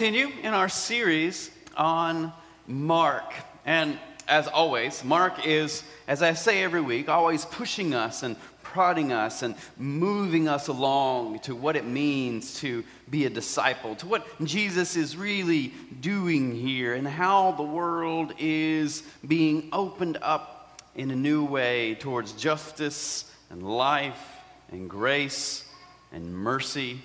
continue in our series on Mark. And as always, Mark is, as I say every week, always pushing us and prodding us and moving us along to what it means to be a disciple, to what Jesus is really doing here, and how the world is being opened up in a new way towards justice and life and grace and mercy.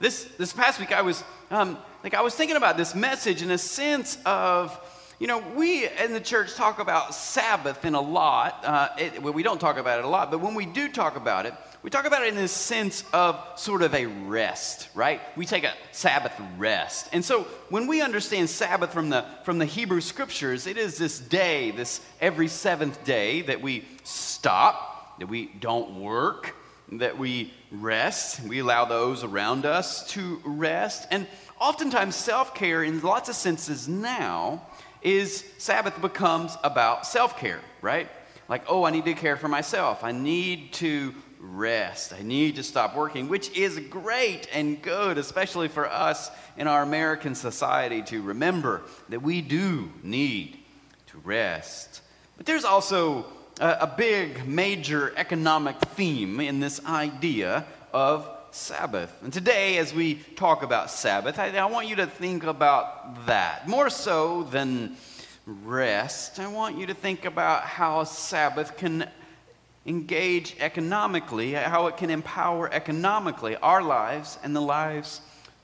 This, this past week, I was um, like I was thinking about this message in a sense of, you know, we in the church talk about Sabbath in a lot. Uh, it, well, we don't talk about it a lot, but when we do talk about it, we talk about it in this sense of sort of a rest, right? We take a Sabbath rest. And so when we understand Sabbath from the, from the Hebrew scriptures, it is this day, this every seventh day that we stop, that we don't work, that we rest. We allow those around us to rest. And oftentimes self-care in lots of senses now is sabbath becomes about self-care right like oh i need to care for myself i need to rest i need to stop working which is great and good especially for us in our american society to remember that we do need to rest but there's also a, big major economic theme in this idea of Sabbath. And today, as we talk about Sabbath, I, I, want you to think about that. More so than rest, I want you to think about how Sabbath can engage economically, how it can empower economically our lives and the lives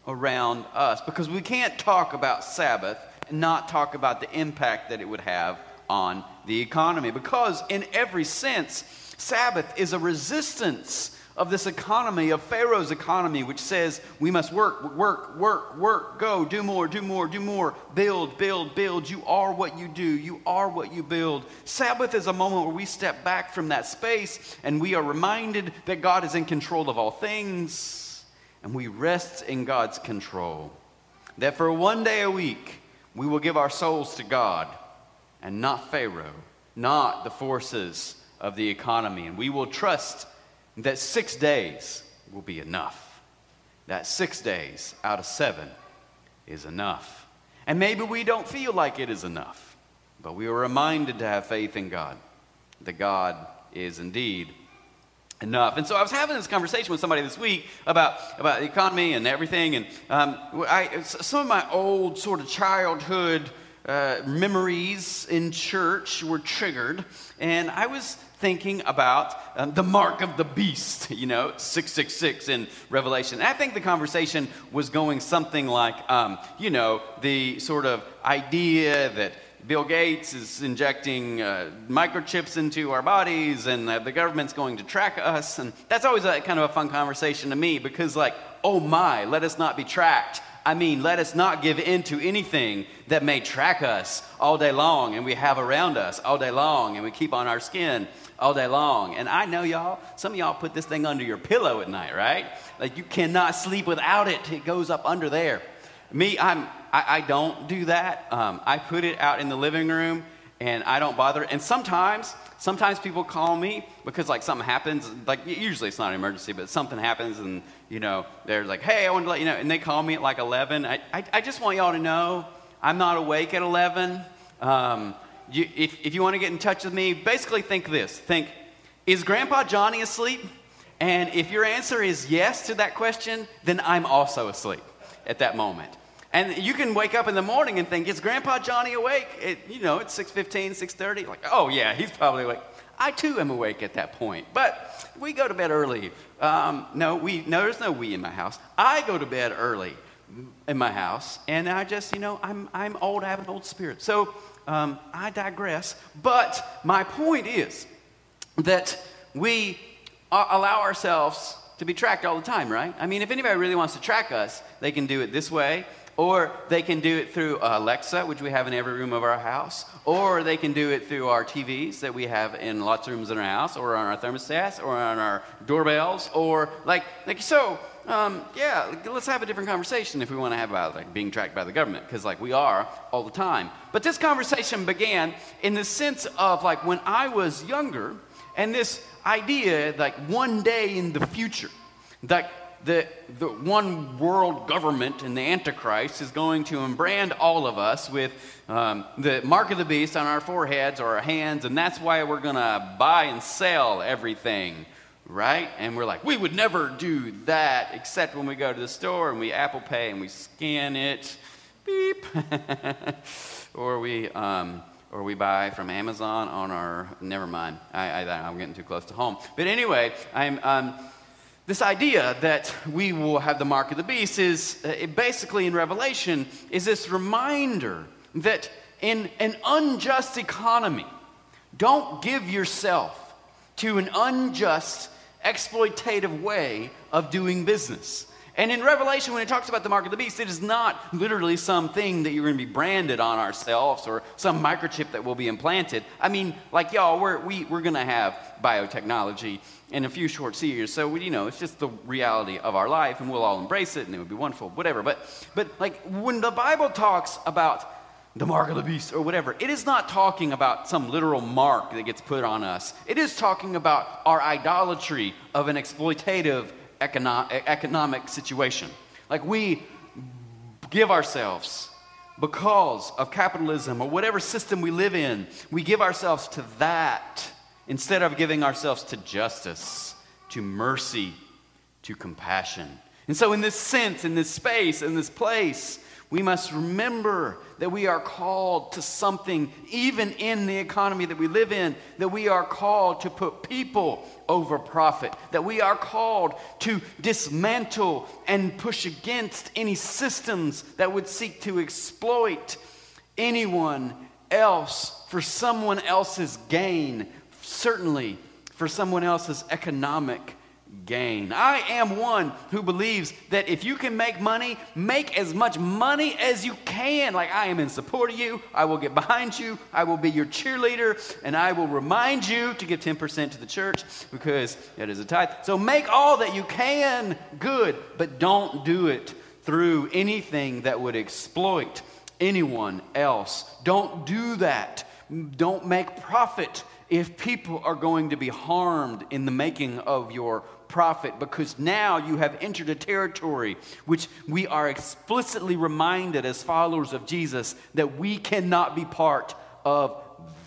around us. Because we can't talk about Sabbath and not talk about the impact that it would have on the economy. Because, in every sense, Sabbath is a resistance of this economy, of Pharaoh's economy, which says we must work, work, work, work, go, do more, do more, do more, build, build, build. You are what you do, you are what you build. Sabbath is a moment where we step back from that space and we are reminded that God is in control of all things and we rest in God's control. That for one day a week, we will give our souls to God and not Pharaoh, not the forces of the economy. And we will trust that six days will be enough. That six days out of seven is enough. And maybe we don't feel like it is enough, but we are reminded to have faith in God, that God is indeed enough. And so I was having this conversation with somebody this week about, about the economy and everything. And um, I, some of my old sort of childhood uh, memories in church were triggered. And I was thinking about um, the mark of the beast, you know, 666 in Revelation. And I think the conversation was going something like, um, you know, the sort of idea that Bill Gates is injecting uh, microchips into our bodies and uh, the government's going to track us. And that's always a, kind of a fun conversation to me because, like, oh my, let us not be tracked. I mean, let us not give in to anything that may track us all day long and we have around us all day long and we keep on our skin all day long. And I know y'all, some of y'all put this thing under your pillow at night, right? Like you cannot sleep without it. It goes up under there. Me, I'm, I, I don't do that. Um, I put it out in the living room and I don't bother. And sometimes, sometimes people call me because like something happens. Like usually it's not an emergency, but something happens and you know they're like, "Hey, I want to let you know," and they call me at like 11. I, I, I just want y'all to know I'm not awake at 11. Um, you, if, if you want to get in touch with me, basically think this think, is Grandpa Johnny asleep? And if your answer is yes to that question, then I'm also asleep at that moment. And you can wake up in the morning and think, is Grandpa Johnny awake? It, you know, it's 6.15, 6.30. Like, oh, yeah, he's probably awake. I, too, am awake at that point. But we go to bed early. Um, no, we, no, there's no we in my house. I go to bed early in my house, and I just, you know, I'm, I'm old, I have an old spirit. So um, I digress. But my point is that we allow ourselves to be tracked all the time, right? I mean, if anybody really wants to track us, they can do it this way, or they can do it through Alexa, which we have in every room of our house, or they can do it through our TVs that we have in lots of rooms in our house, or on our thermostats, or on our doorbells, or like, like so um, yeah, let's have a different conversation if we want to have about like being tracked by the government, because like we are all the time. But this conversation began in the sense of like when I was younger, and this idea like one day in the future, like the, the one world government and the Antichrist is going to brand all of us with um, the mark of the beast on our foreheads or our hands, and that's why we're going to buy and sell everything, right? And we're like, we would never do that except when we go to the store and we Apple Pay and we scan it, beep, or we. Um, or we buy from Amazon on our. Never mind. I, I, I, am getting too close to home. But anyway, I'm. Um, this idea that we will have the mark of the beast is uh, basically in Revelation is this reminder that in an unjust economy, don't give yourself to an unjust, exploitative way of doing business. And in Revelation, when it talks about the mark of the beast, it is not literally something that you're going to be branded on ourselves or some microchip that will be implanted. I mean, like y'all, we're, we, we're going to have biotechnology in a few short years. So, we, you know, it's just the reality of our life, and we'll all embrace it, and it would be wonderful, whatever. But, but like, when the Bible talks about the mark of the beast or whatever, it is not talking about some literal mark that gets put on us. It is talking about our idolatry of an exploitative economic, economic situation. Like we give ourselves because of capitalism or whatever system we live in, we give ourselves to that instead of giving ourselves to justice, to mercy, to compassion. And so, in this sense, in this space, in this place, we must remember that we are called to something, even in the economy that we live in, that we are called to put people over profit, that we are called to dismantle and push against any systems that would seek to exploit anyone else for someone else's gain, certainly for someone else's economic gain. I am one who believes that if you can make money, make as much money as you can. Like I am in support of you, I will get behind you, I will be your cheerleader, and I will remind you to give 10% to the church because that is a tithe. So make all that you can good, but don't do it through anything that would exploit anyone else. Don't do that. Don't make profit if people are going to be harmed in the making of your profit because now you have entered a territory which we are explicitly reminded as followers of Jesus that we cannot be part of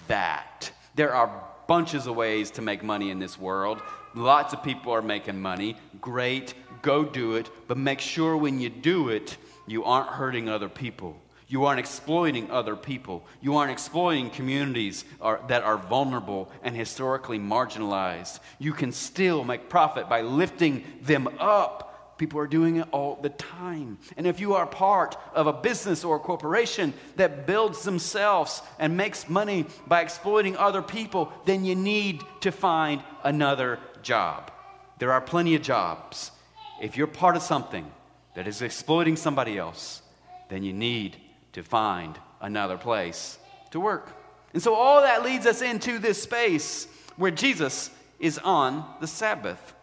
that. There are bunches of ways to make money in this world. Lots of people are making money. Great, go do it. But make sure when you do it, you aren't hurting other people. You aren't exploiting other people. You aren't exploiting communities are, that are vulnerable and historically marginalized. You can still make profit by lifting them up. People are doing it all the time. And if you are part of a business or a corporation that builds themselves and makes money by exploiting other people, then you need to find another job. There are plenty of jobs. If you're part of something that is exploiting somebody else, then you need to find another place to work. And so all that leads us into this space where Jesus is on the Sabbath.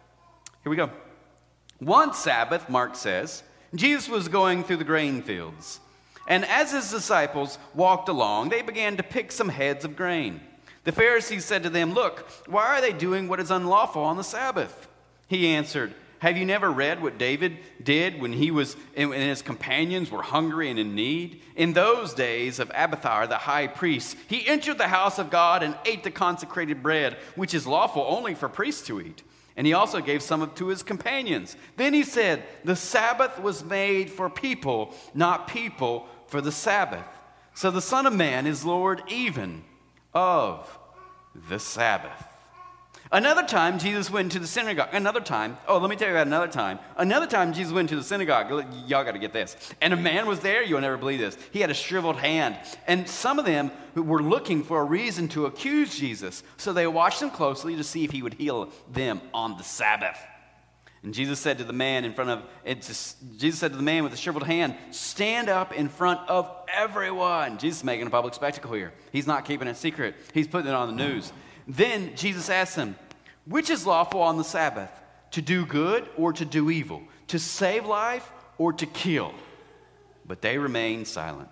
Here we go. One Sabbath, Mark says, Jesus was going through the grain fields. And as his disciples walked along, they began to pick some heads of grain. The Pharisees said to them, Look, why are they doing what is unlawful on the Sabbath? He answered, have you never read what David did when he was and his companions were hungry and in need? In those days of Abiathar the high priest, he entered the house of God and ate the consecrated bread, which is lawful only for priests to eat. And he also gave some to his companions. Then he said, The Sabbath was made for people, not people for the Sabbath. So the Son of Man is Lord even of the Sabbath. Another time, Jesus went to the synagogue. Another time, oh, let me tell you about another time. Another time, Jesus went to the synagogue. Y'all got to get this. And a man was there. You'll never believe this. He had a shriveled hand. And some of them were looking for a reason to accuse Jesus. So they watched him closely to see if he would heal them on the Sabbath. And Jesus said to the man in front of Jesus said to the man with the shriveled hand, "Stand up in front of everyone." Jesus is making a public spectacle here. He's not keeping it secret. He's putting it on the news. Then Jesus asked them, Which is lawful on the Sabbath, to do good or to do evil, to save life or to kill? But they remained silent.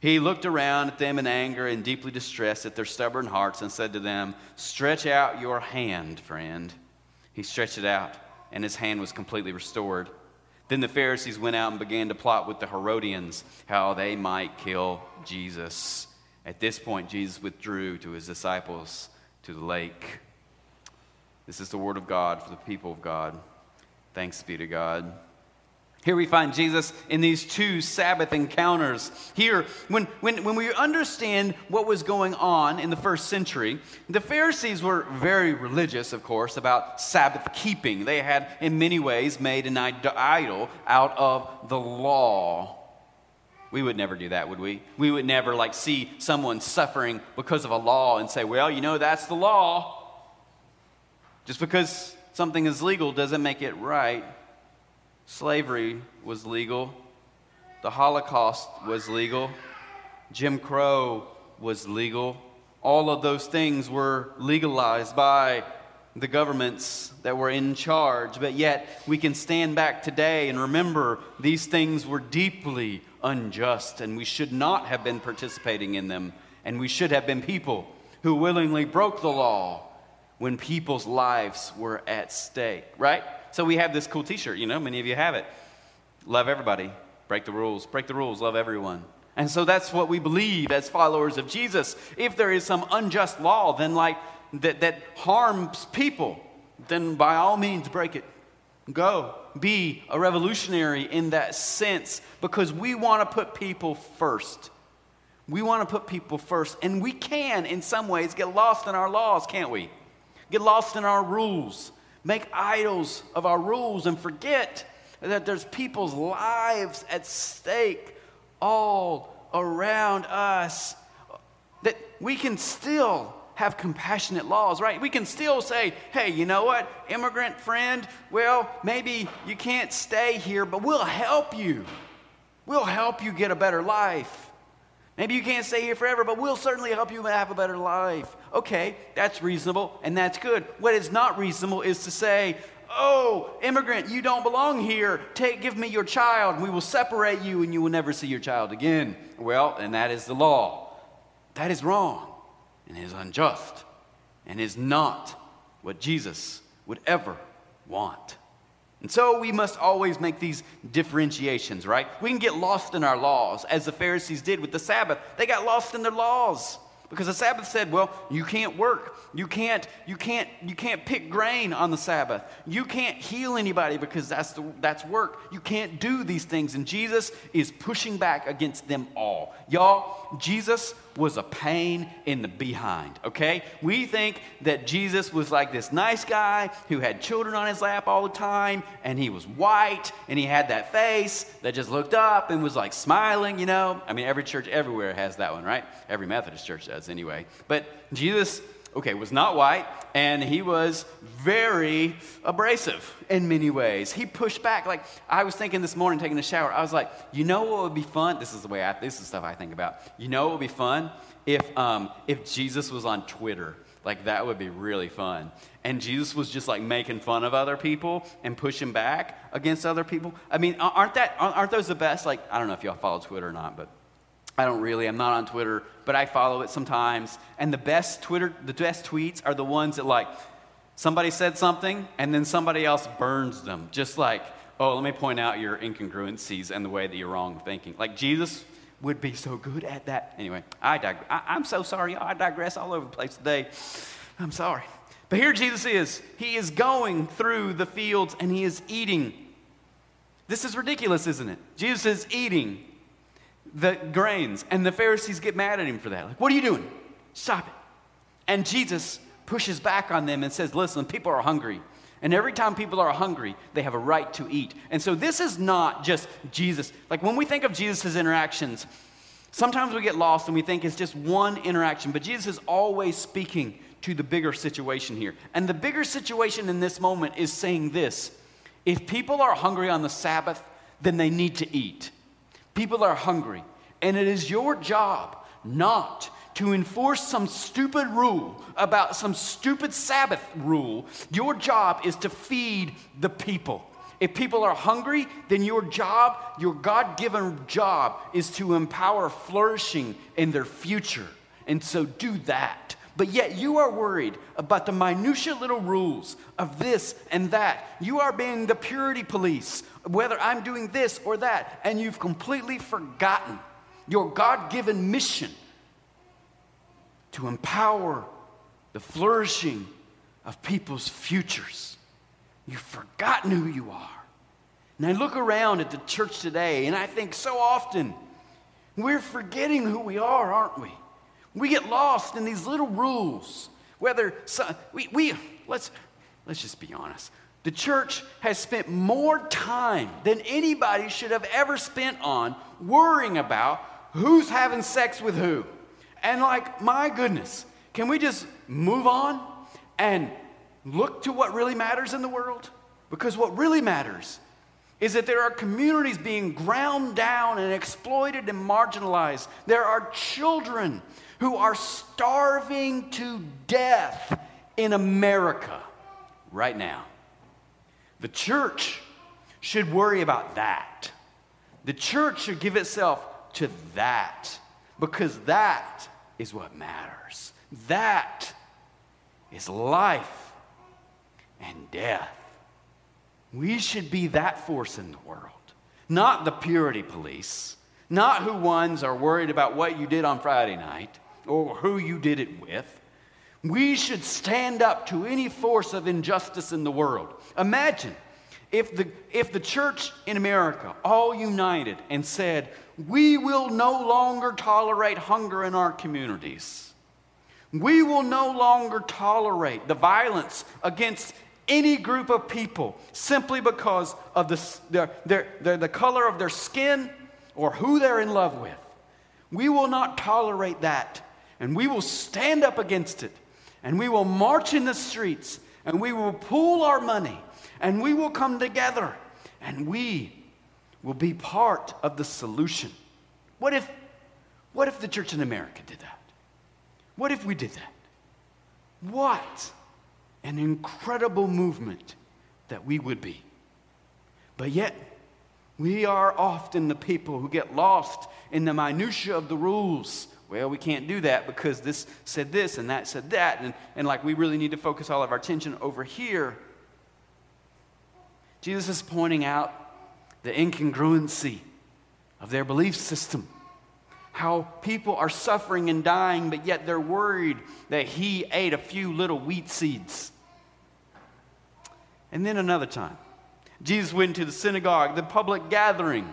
He looked around at them in anger and deeply distressed at their stubborn hearts and said to them, Stretch out your hand, friend. He stretched it out, and his hand was completely restored. Then the Pharisees went out and began to plot with the Herodians how they might kill Jesus. At this point, Jesus withdrew to his disciples to the lake. This is the word of God for the people of God. Thanks be to God. Here we find Jesus in these two Sabbath encounters. Here, when, when, when we understand what was going on in the first century, the Pharisees were very religious, of course, about Sabbath keeping. They had, in many ways, made an idol out of the law. We would never do that, would we? We would never, like, see someone suffering because of a law and say, well, you know, that's the law. Just because something is legal doesn't make it right. Slavery was legal. The Holocaust was legal. Jim Crow was legal. All of those things were legalized by the governments that were in charge. But yet, we can stand back today and remember these things were deeply unjust, and we should not have been participating in them. And we should have been people who willingly broke the law when people's lives were at stake, right? So we have this cool t shirt, you know, many of you have it. Love everybody, break the rules, break the rules, love everyone. And so that's what we believe as followers of Jesus. If there is some unjust law, then like that, that harms people, then by all means break it. Go. Be a revolutionary in that sense because we want to put people first. We want to put people first. And we can, in some ways, get lost in our laws, can't we? Get lost in our rules make idols of our rules and forget that there's people's lives at stake all around us. That we can still have compassionate laws, right? We can still say, hey, you know what, immigrant friend, well, maybe you can't stay here, but we'll help you. We'll help you get a better life. Maybe you can't stay here forever, but we'll certainly help you have a better life. Okay, that's reasonable and that's good. What is not reasonable is to say, Oh, immigrant, you don't belong here. Take, give me your child, we will separate you, and you will never see your child again. Well, and that is the law. That is wrong, and is unjust, and is not what Jesus would ever want. And so we must always make these differentiations, right? We can get lost in our laws, as the Pharisees did with the Sabbath. They got lost in their laws. Because the Sabbath said, well, you can't work. You can't, you can't, you can't pick grain on the Sabbath. You can't heal anybody because that's, the, that's work. You can't do these things. And Jesus is pushing back against them all. Y'all, Jesus was a pain in the behind, okay? We think that Jesus was like this nice guy who had children on his lap all the time, and he was white, and he had that face that just looked up and was like smiling, you know? I mean, every church everywhere has that one, right? Every Methodist church does anyway. But Jesus okay, was not white, and he was very abrasive in many ways. He pushed back. Like I was thinking this morning, taking a shower, I was like, you know what would be fun? This is the way I, this is stuff I think about. You know what would be fun if um, if Jesus was on Twitter. Like that would be really fun. And Jesus was just like making fun of other people and pushing back against other people. I mean, aren't that aren't those the best? Like I don't know if y'all follow Twitter or not, but I don't really. I'm not on Twitter, but I follow it sometimes. And the best Twitter, the best tweets are the ones that like somebody said something and then somebody else burns them. Just like, oh, let me point out your incongruencies and the way that you're wrong thinking. Like Jesus would be so good at that. Anyway, I dig- I, I'm so sorry. I digress all over the place today. I'm sorry. But here Jesus is. He is going through the fields and he is eating. This is ridiculous, isn't it? Jesus is eating the grains. And the Pharisees get mad at him for that. Like, what are you doing? Stop it. And Jesus pushes back on them and says, Listen, people are hungry. And every time people are hungry, they have a right to eat. And so this is not just Jesus. Like when we think of Jesus' interactions, sometimes we get lost and we think it's just one interaction, but Jesus is always speaking to the bigger situation here. And the bigger situation in this moment is saying this if people are hungry on the Sabbath, then they need to eat. People are hungry. And it is your job not to enforce some stupid rule about some stupid Sabbath rule. Your job is to feed the people. If people are hungry, then your job, your God given job, is to empower flourishing in their future. And so do that. But yet you are worried about the minutiae little rules of this and that. You are being the purity police, whether I'm doing this or that, and you've completely forgotten your God given mission to empower the flourishing of people's futures. You've forgotten who you are. And I look around at the church today, and I think so often we're forgetting who we are, aren't we? We get lost in these little rules. Whether we, we let's let's just be honest. The church has spent more time than anybody should have ever spent on worrying about who's having sex with who. And like, my goodness, can we just move on and look to what really matters in the world? Because what really matters is that there are communities being ground down and exploited and marginalized. There are children who are starving to death in America right now. The church should worry about that. The church should give itself to that because that is what matters. That is life and death. We should be that force in the world, not the purity police, not who ones are worried about what you did on Friday night or who you did it with. We should stand up to any force of injustice in the world. Imagine if the, if the church in America all united and said, We will no longer tolerate hunger in our communities. We will no longer tolerate the violence against any group of people simply because of the, their, their, their, the color of their skin or who they're in love with. We will not tolerate that. And we will stand up against it. And we will march in the streets. And we will pool our money. And we will come together. And we will be part of the solution. What if, what if the church in America did that? What if we did that? What an incredible movement that we would be. But yet, we are often the people who get lost in the minutiae of the rules. Well, we can't do that because this said this and that said that. And, and like we really need to focus all of our attention over here. Jesus is pointing out the incongruency of their belief system how people are suffering and dying, but yet they're worried that he ate a few little wheat seeds. And then another time, Jesus went to the synagogue, the public gathering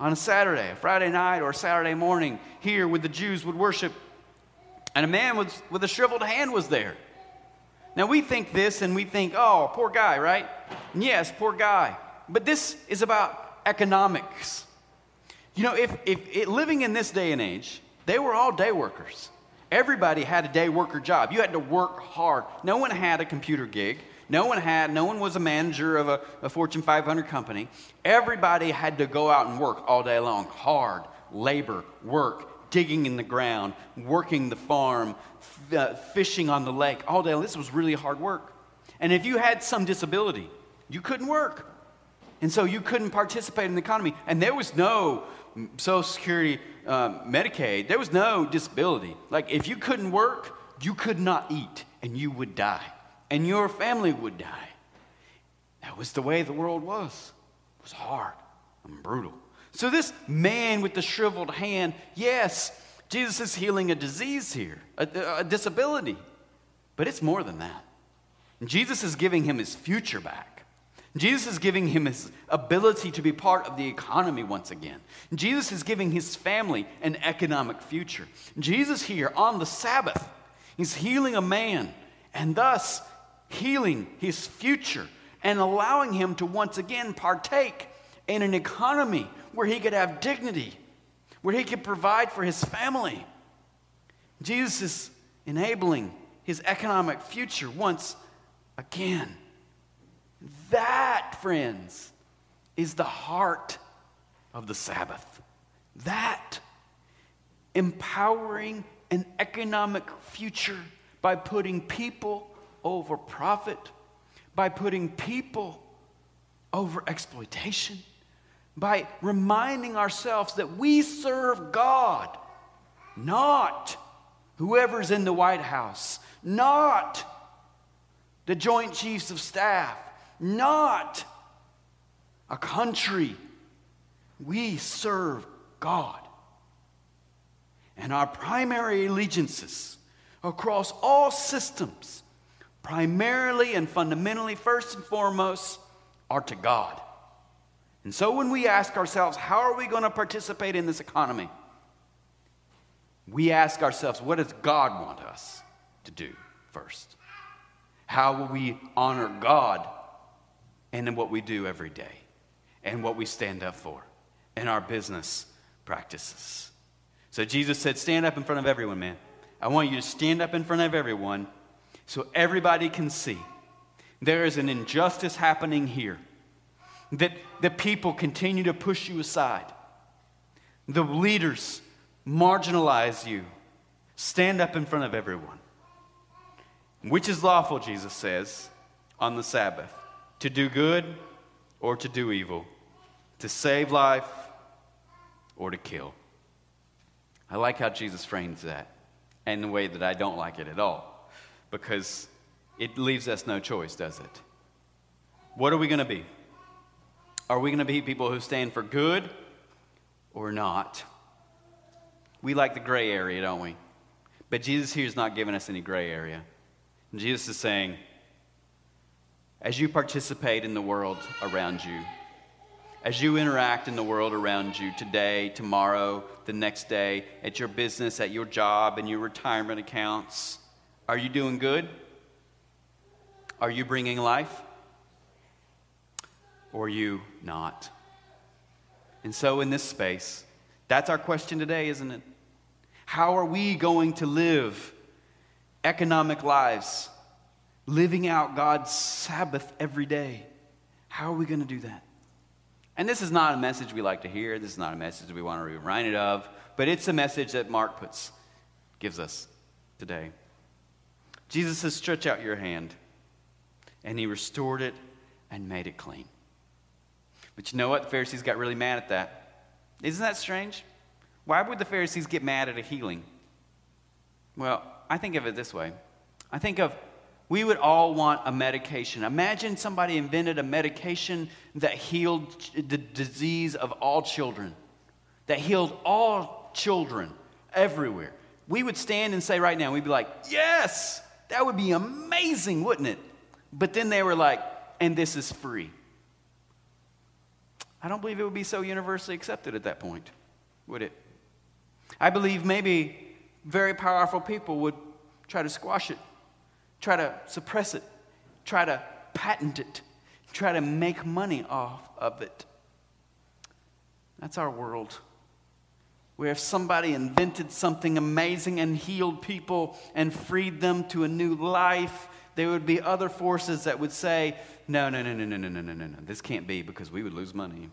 on a Saturday, a Friday night, or a Saturday morning here where the Jews would worship. And a man with, with a shriveled hand was there. Now we think this and we think, oh, poor guy, right? And yes, poor guy. But this is about economics. You know, if, if it, living in this day and age, they were all day workers. Everybody had a day worker job. You had to work hard. No one had a computer gig. No one had, no one was a manager of a, a Fortune 500 company. Everybody had to go out and work all day long. Hard labor, work, digging in the ground, working the farm, f- uh, fishing on the lake all day. This was really hard work. And if you had some disability, you couldn't work. And so you couldn't participate in the economy. And there was no Social Security, um, Medicaid, there was no disability. Like if you couldn't work, you could not eat and you would die. And your family would die. That was the way the world was. It was hard and brutal. So this man with the shriveled hand, yes, Jesus is healing a disease here, a, a disability. But it's more than that. Jesus is giving him his future back. Jesus is giving him his ability to be part of the economy once again. Jesus is giving his family an economic future. Jesus here on the Sabbath he's healing a man and thus healing his future and allowing him to once again partake in an economy where he could have dignity, where he could provide for his family. Jesus is enabling his economic future once again. That, friends, is the heart of the Sabbath. That empowering an economic future by putting people over profit, by putting people over exploitation, by reminding ourselves that we serve God, not whoever's in the White House, not the Joint Chiefs of Staff, not a country. We serve God. And our primary allegiances across all systems, primarily and fundamentally, first and foremost, are to God. And so when we ask ourselves, how are we going to participate in this economy? We ask ourselves, what does God want us to do first? How will we honor God and in what we do every day and what we stand up for in our business practices? So Jesus said, Stand up in front of everyone, man. I want you to stand up in front of everyone so everybody can see there is an injustice happening here, that the people continue to push you aside, the leaders marginalize you. Stand up in front of everyone. Which is lawful, Jesus says, on the Sabbath to do good or to do evil, to save life or to kill. I like how Jesus frames that and the way that I don't like it at all because it leaves us no choice, does it? What are we going to be? Are we going to be people who stand for good or not? We like the gray area, don't we? But Jesus here is not giving us any gray area. Jesus is saying, as you participate in the world around you, as you interact in the world around you today, tomorrow, the next day, at your business, at your job, and your retirement accounts, are you doing good? Are you bringing life? Or are you not? And so, in this space, that's our question today, isn't it? How are we going to live economic lives, living out God's Sabbath every day? How are we going to do that? And this is not a message we like to hear. This is not a message we want to be reminded of, but it's a message that Mark puts, gives us today. Jesus says, Stretch out your hand. And he restored it and made it clean. But you know what? The Pharisees got really mad at that. Isn't that strange? Why would the Pharisees get mad at a healing? Well, I think of it this way I think of we would all want a medication. Imagine somebody invented a medication that healed the disease of all children, that healed all children everywhere. We would stand and say right now, we'd be like, yes, that would be amazing, wouldn't it? But then they were like, and this is free. I don't believe it would be so universally accepted at that point, would it? I believe maybe very powerful people would try to squash it, try to suppress it, try to patent it, try to make money off of it. That's our world. Where if somebody invented something amazing and healed people and freed them to a new life, there would be other forces that would say, no, no, no, no, no, no, no, no, no, no. This can't be because we would lose money.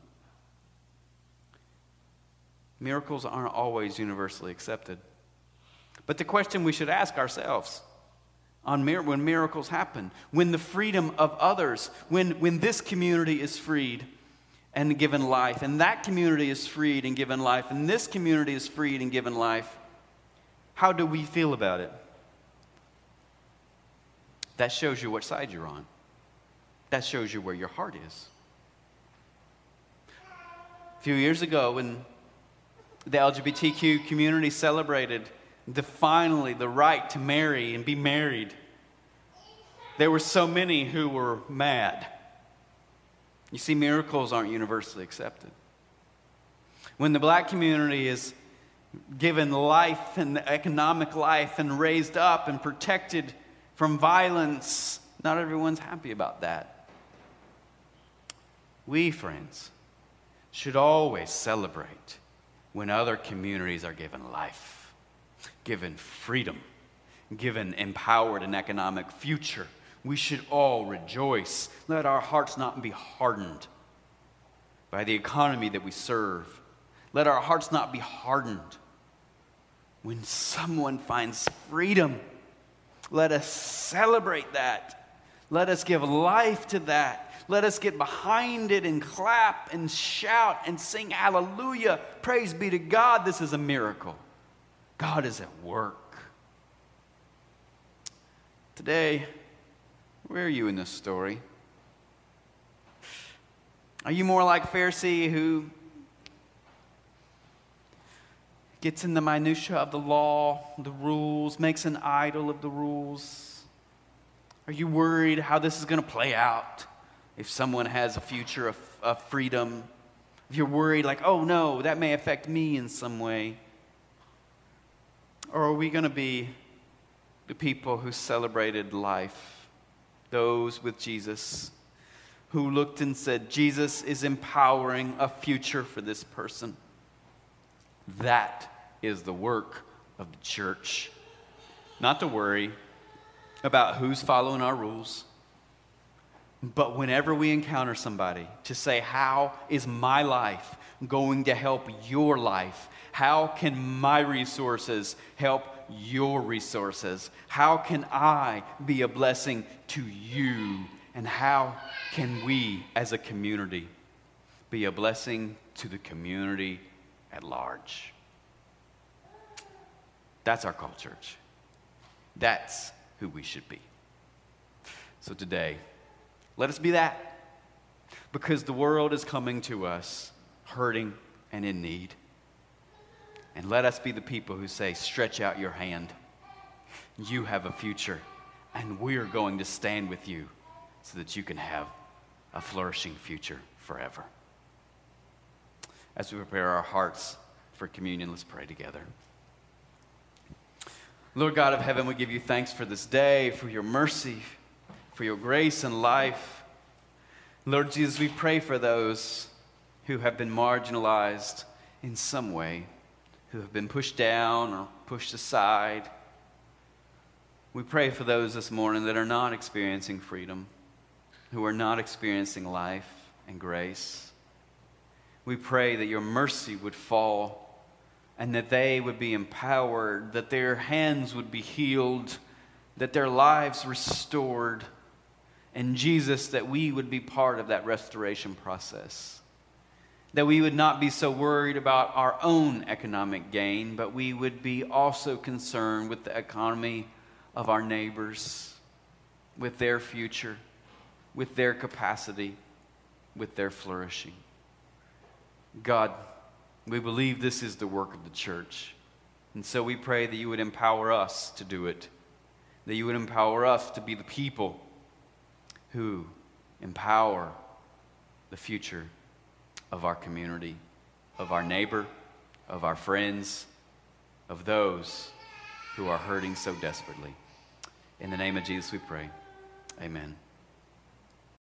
Miracles aren't always universally accepted. But the question we should ask ourselves on mir- when miracles happen, when the freedom of others, when, when this community is freed and given life, and that community is freed and given life, and this community is freed and given life, how do we feel about it? That shows you what side you're on. That shows you where your heart is. A few years ago, when the LGBTQ community celebrated the finally the right to marry and be married. There were so many who were mad. You see, miracles aren't universally accepted. When the black community is given life and economic life and raised up and protected from violence, not everyone's happy about that. We, friends, should always celebrate when other communities are given life, given freedom, given empowered an economic future. We should all rejoice. Let our hearts not be hardened by the economy that we serve. Let our hearts not be hardened when someone finds freedom. Let us celebrate that. Let us give life to that. Let us get behind it and clap and shout and sing hallelujah. Praise be to God. This is a miracle. God is at work. Today, where are you in this story? Are you more like Pharisee who gets in the minutiae of the law, the rules, makes an idol of the rules? Are you worried how this is going to play out if someone has a future of, of freedom? If you're worried, like, oh no, that may affect me in some way? Or are we going to be the people who celebrated life, those with Jesus, who looked and said, Jesus is empowering a future for this person? That is the work of the church. Not to worry about who's following our rules, but whenever we encounter somebody, to say, How is my life going to help your life? How can my resources help your resources? How can I be a blessing to you? And how can we as a community be a blessing to the community at large? That's our call, church. That's who we should be. So today, let us be that because the world is coming to us hurting and in need. And let us be the people who say, Stretch out your hand. You have a future, and we're going to stand with you so that you can have a flourishing future forever. As we prepare our hearts for communion, let's pray together. Lord God of heaven, we give you thanks for this day, for your mercy, for your grace and life. Lord Jesus, we pray for those who have been marginalized in some way who have been pushed down or pushed aside. We pray for those this morning that are not experiencing freedom, who are not experiencing life and grace. We pray that your mercy would fall and that they would be empowered, that their hands would be healed, that their lives restored. And Jesus, that we would be part of that restoration process that we would not be so worried about our own economic gain, but we would be also concerned with the economy of our neighbors, with their future, with their capacity, with their flourishing. God, we believe this is the work of the church. And so we pray that you would empower us to do it, that you would empower us to be the people who empower the future of our community, of our neighbor, of our friends, of those who are hurting so desperately. In the name of Jesus, we pray. Amen.